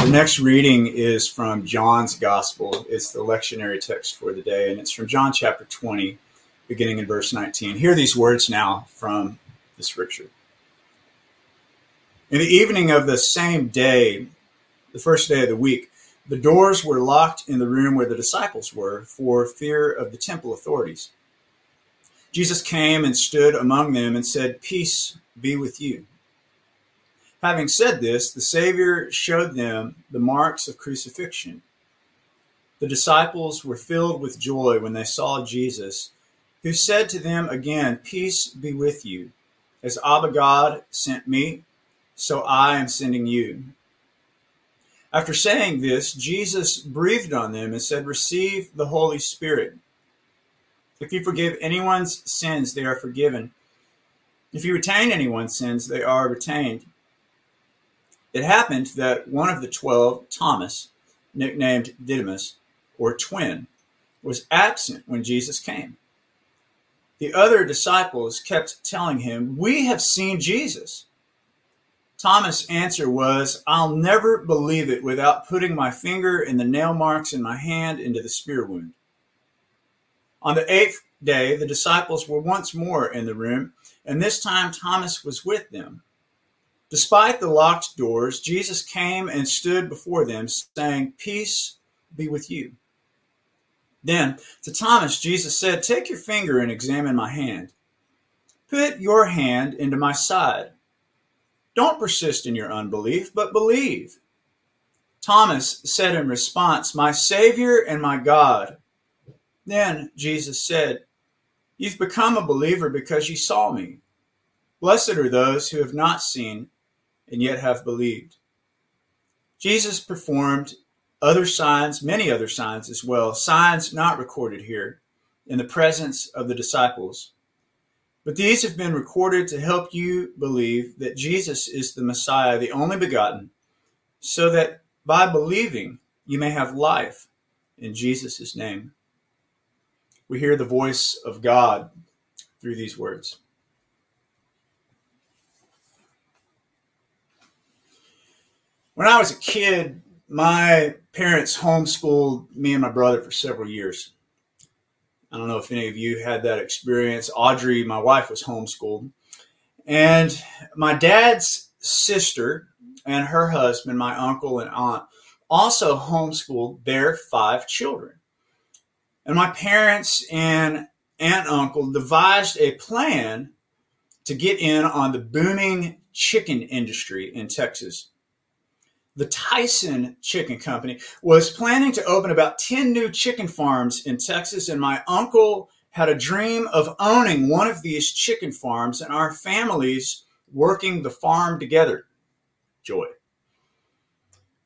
The next reading is from John's Gospel. It's the lectionary text for the day, and it's from John chapter 20, beginning in verse 19. Hear these words now from the scripture. In the evening of the same day, the first day of the week, the doors were locked in the room where the disciples were for fear of the temple authorities. Jesus came and stood among them and said, Peace be with you. Having said this, the Savior showed them the marks of crucifixion. The disciples were filled with joy when they saw Jesus, who said to them again, Peace be with you. As Abba God sent me, so I am sending you. After saying this, Jesus breathed on them and said, Receive the Holy Spirit. If you forgive anyone's sins, they are forgiven. If you retain anyone's sins, they are retained. It happened that one of the twelve, Thomas, nicknamed Didymus, or twin, was absent when Jesus came. The other disciples kept telling him, We have seen Jesus. Thomas' answer was, I'll never believe it without putting my finger in the nail marks in my hand into the spear wound. On the eighth day, the disciples were once more in the room, and this time Thomas was with them. Despite the locked doors, Jesus came and stood before them, saying, Peace be with you. Then to Thomas, Jesus said, Take your finger and examine my hand. Put your hand into my side. Don't persist in your unbelief, but believe. Thomas said in response, My Savior and my God. Then Jesus said, You've become a believer because you saw me. Blessed are those who have not seen and yet have believed. Jesus performed other signs, many other signs as well, signs not recorded here, in the presence of the disciples. But these have been recorded to help you believe that Jesus is the Messiah, the only begotten, so that by believing you may have life in Jesus' name. We hear the voice of God through these words. When I was a kid, my parents homeschooled me and my brother for several years. I don't know if any of you had that experience. Audrey, my wife, was homeschooled. And my dad's sister and her husband, my uncle and aunt, also homeschooled their five children. And my parents and aunt and uncle devised a plan to get in on the booming chicken industry in Texas the Tyson Chicken Company was planning to open about 10 new chicken farms in Texas, and my uncle had a dream of owning one of these chicken farms and our families working the farm together. Joy.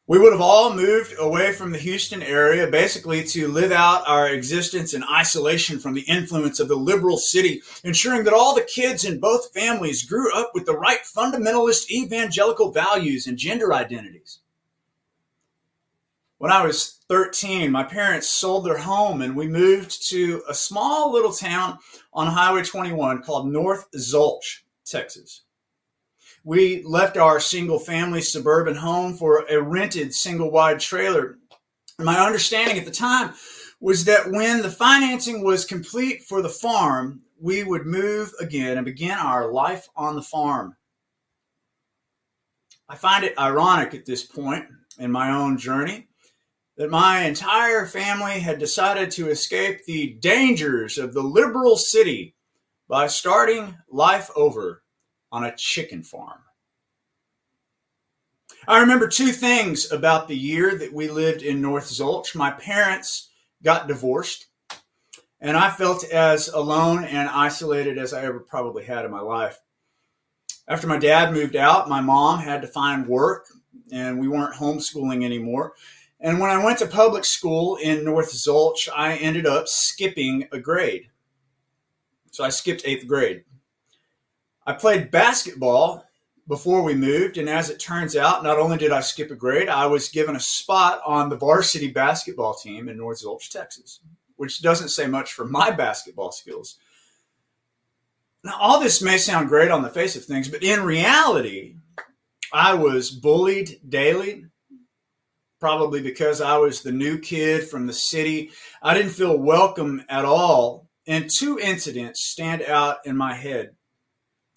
We would have all moved away from the Houston area basically to live out our existence in isolation from the influence of the liberal city, ensuring that all the kids in both families grew up with the right fundamentalist evangelical values and gender identities. When I was 13, my parents sold their home and we moved to a small little town on Highway 21 called North Zulch, Texas. We left our single family suburban home for a rented single wide trailer. My understanding at the time was that when the financing was complete for the farm, we would move again and begin our life on the farm. I find it ironic at this point in my own journey that my entire family had decided to escape the dangers of the liberal city by starting life over on a chicken farm. I remember two things about the year that we lived in North Zulch. My parents got divorced, and I felt as alone and isolated as I ever probably had in my life. After my dad moved out, my mom had to find work, and we weren't homeschooling anymore. And when I went to public school in North Zulch, I ended up skipping a grade. So I skipped eighth grade. I played basketball before we moved, and as it turns out, not only did I skip a grade, I was given a spot on the varsity basketball team in North Zulch, Texas, which doesn't say much for my basketball skills. Now, all this may sound great on the face of things, but in reality, I was bullied daily probably because I was the new kid from the city. I didn't feel welcome at all. And two incidents stand out in my head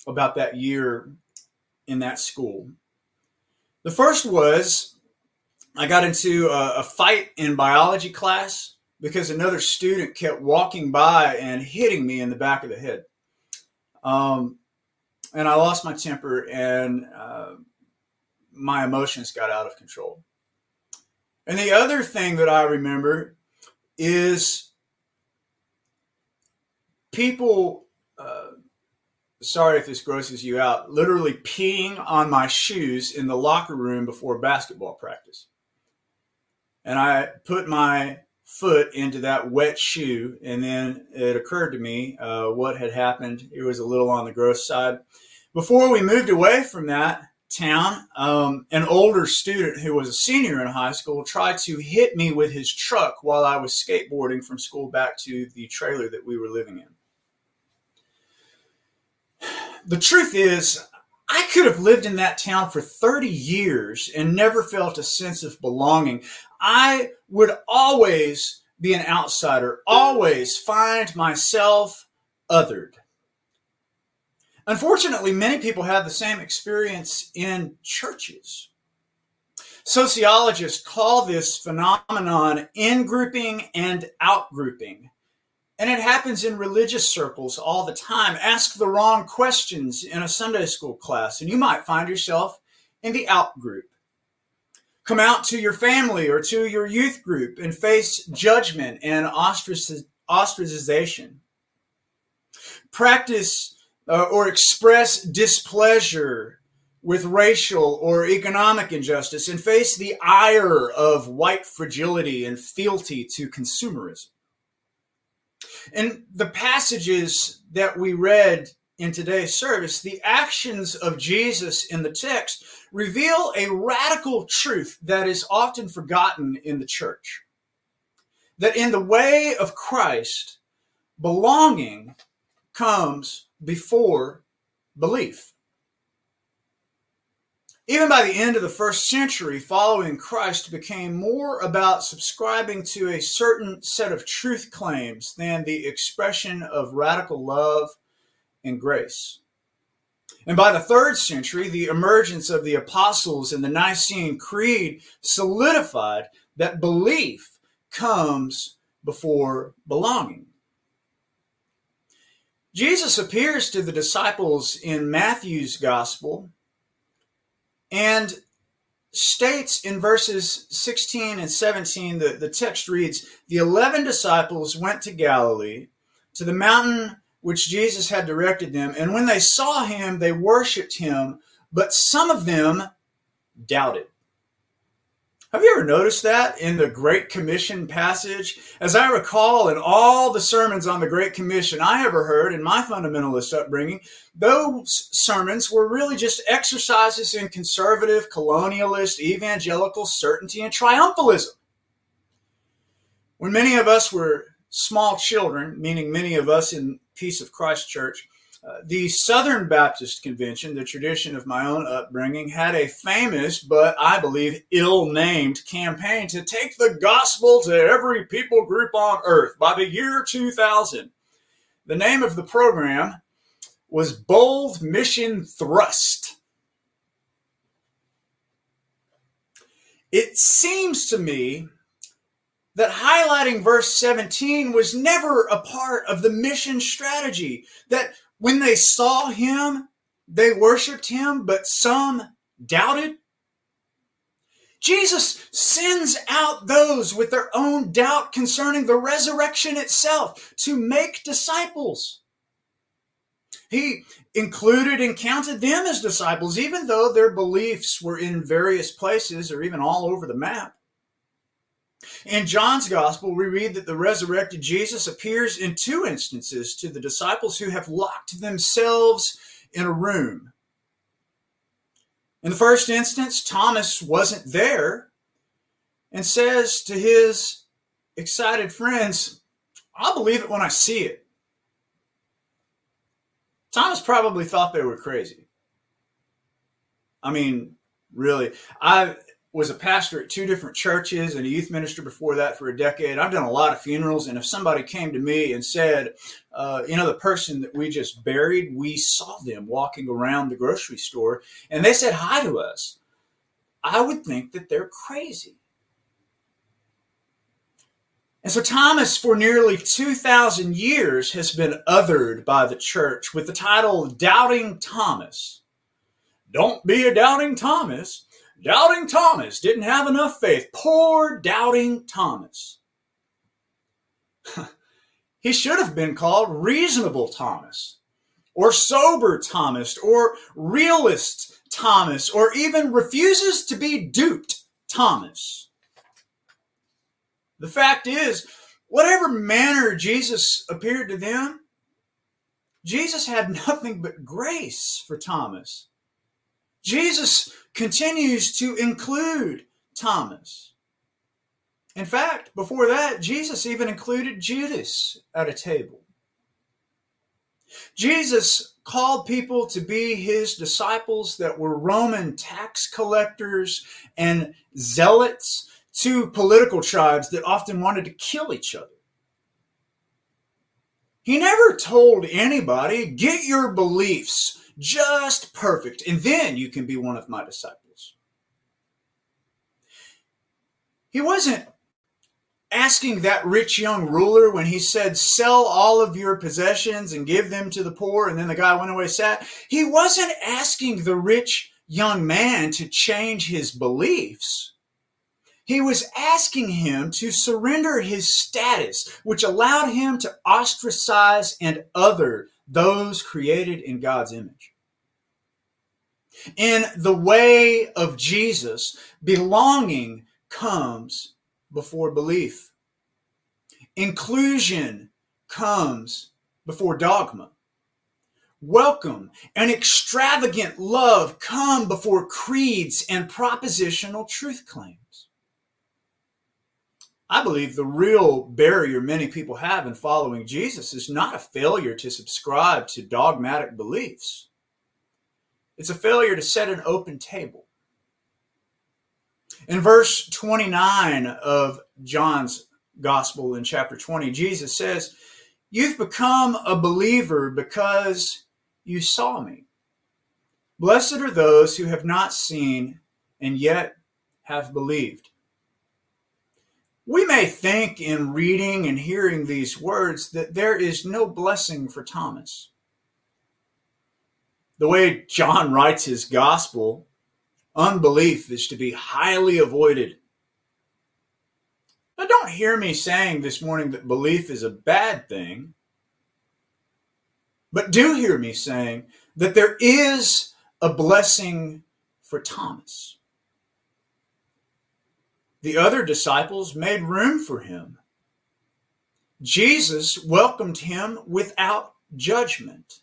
about that year in that school. The first was I got into a, a fight in biology class because another student kept walking by and hitting me in the back of the head. Um, and I lost my temper and uh, my emotions got out of control. And the other thing that I remember is people, uh, sorry if this grosses you out, literally peeing on my shoes in the locker room before basketball practice. And I put my foot into that wet shoe, and then it occurred to me uh, what had happened. It was a little on the gross side. Before we moved away from that town, um, an older student who was a senior in high school tried to hit me with his truck while I was skateboarding from school back to the trailer that we were living in. The truth is, I could have lived in that town for 30 years and never felt a sense of belonging. I would always be an outsider, always find myself othered. Unfortunately, many people have the same experience in churches. Sociologists call this phenomenon in grouping and out grouping. And it happens in religious circles all the time. Ask the wrong questions in a Sunday school class, and you might find yourself in the out group. Come out to your family or to your youth group and face judgment and ostracization. Practice uh, or express displeasure with racial or economic injustice and face the ire of white fragility and fealty to consumerism. In the passages that we read in today's service, the actions of Jesus in the text reveal a radical truth that is often forgotten in the church. That in the way of Christ, belonging comes before belief. Even by the end of the first century, following Christ became more about subscribing to a certain set of truth claims than the expression of radical love and grace. And by the third century, the emergence of the apostles and the Nicene Creed solidified that belief comes before belonging. Jesus appears to the disciples in Matthew's gospel and states in verses 16 and 17, the, the text reads, The eleven disciples went to Galilee, to the mountain which Jesus had directed them, and when they saw him, they worshiped him, but some of them doubted. Have you ever noticed that in the Great Commission passage? As I recall, in all the sermons on the Great Commission I ever heard in my fundamentalist upbringing, those sermons were really just exercises in conservative, colonialist, evangelical certainty and triumphalism. When many of us were small children, meaning many of us in Peace of Christ Church, uh, the Southern Baptist Convention, the tradition of my own upbringing, had a famous but I believe ill named campaign to take the gospel to every people group on earth by the year 2000. The name of the program was Bold Mission Thrust. It seems to me that highlighting verse 17 was never a part of the mission strategy, that when they saw him, they worshiped him, but some doubted. Jesus sends out those with their own doubt concerning the resurrection itself to make disciples. He included and counted them as disciples, even though their beliefs were in various places or even all over the map. In John's gospel, we read that the resurrected Jesus appears in two instances to the disciples who have locked themselves in a room. In the first instance, Thomas wasn't there and says to his excited friends, I'll believe it when I see it. Thomas probably thought they were crazy. I mean, really, I was a pastor at two different churches and a youth minister before that for a decade. I've done a lot of funerals, and if somebody came to me and said, uh, you know, the person that we just buried, we saw them walking around the grocery store and they said hi to us, I would think that they're crazy. And so Thomas, for nearly 2,000 years, has been othered by the church with the title Doubting Thomas. Don't be a doubting Thomas. Doubting Thomas didn't have enough faith. Poor Doubting Thomas. he should have been called Reasonable Thomas, or Sober Thomas, or Realist Thomas, or even Refuses to be Duped Thomas. The fact is, whatever manner Jesus appeared to them, Jesus had nothing but grace for Thomas. Jesus continues to include Thomas. In fact, before that, Jesus even included Judas at a table. Jesus called people to be his disciples that were Roman tax collectors and zealots to political tribes that often wanted to kill each other. He never told anybody, get your beliefs just perfect, and then you can be one of my disciples. He wasn't asking that rich young ruler when he said, Sell all of your possessions and give them to the poor, and then the guy went away sad. He wasn't asking the rich young man to change his beliefs. He was asking him to surrender his status, which allowed him to ostracize and other those created in God's image. In the way of Jesus, belonging comes before belief. Inclusion comes before dogma. Welcome and extravagant love come before creeds and propositional truth claims. I believe the real barrier many people have in following Jesus is not a failure to subscribe to dogmatic beliefs. It's a failure to set an open table. In verse 29 of John's gospel in chapter 20, Jesus says, You've become a believer because you saw me. Blessed are those who have not seen and yet have believed. We may think in reading and hearing these words that there is no blessing for Thomas. The way John writes his gospel, unbelief is to be highly avoided. Now, don't hear me saying this morning that belief is a bad thing, but do hear me saying that there is a blessing for Thomas. The other disciples made room for him. Jesus welcomed him without judgment.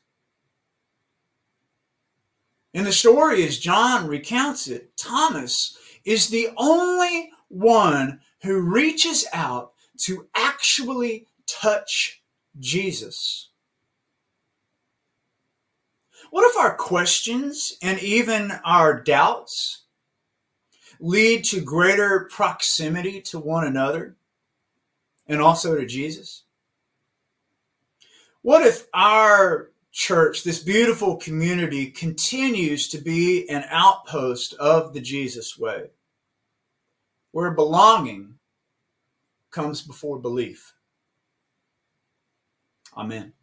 In the story, as John recounts it, Thomas is the only one who reaches out to actually touch Jesus. What if our questions and even our doubts lead to greater proximity to one another and also to Jesus? What if our church, this beautiful community, continues to be an outpost of the Jesus way, where belonging comes before belief? Amen.